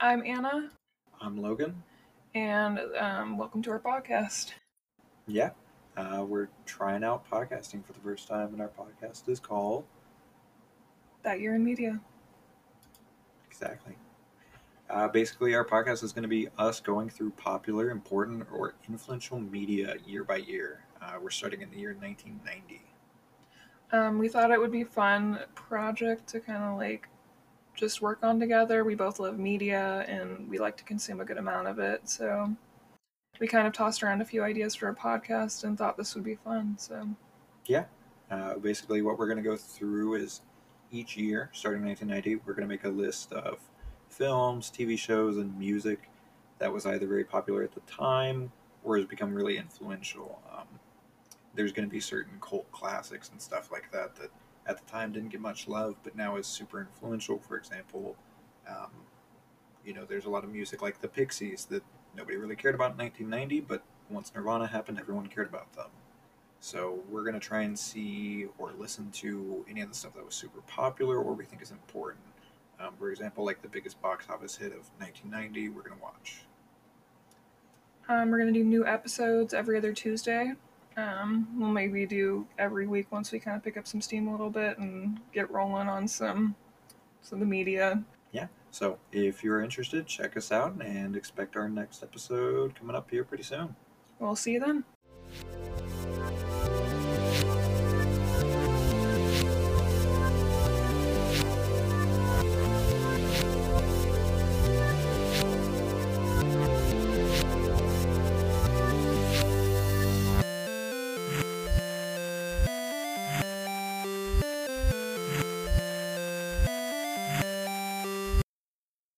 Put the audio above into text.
I'm Anna, I'm Logan. and um, welcome to our podcast. Yeah, uh, we're trying out podcasting for the first time, and our podcast is called That year in media. exactly. Uh, basically, our podcast is going to be us going through popular, important, or influential media year by year. Uh, we're starting in the year 1990. Um, we thought it would be fun project to kind of like just work on together. We both love media and we like to consume a good amount of it. So we kind of tossed around a few ideas for a podcast and thought this would be fun. So yeah. Uh, basically, what we're going to go through is each year, starting in 1990, we're going to make a list of films, TV shows, and music that was either very popular at the time or has become really influential. Um, there's going to be certain cult classics and stuff like that that at the time didn't get much love, but now is super influential. For example, um, you know, there's a lot of music like the Pixies that nobody really cared about in 1990, but once Nirvana happened, everyone cared about them. So we're gonna try and see or listen to any of the stuff that was super popular or we think is important. Um, for example, like the biggest box office hit of 1990, we're gonna watch. um, we're going to do new episodes every other Tuesday. Um, we'll maybe do every week once we kind of pick up some steam a little bit and get rolling on some some of the media. Yeah. So if you're interested, check us out and expect our next episode coming up here pretty soon. We'll see you then.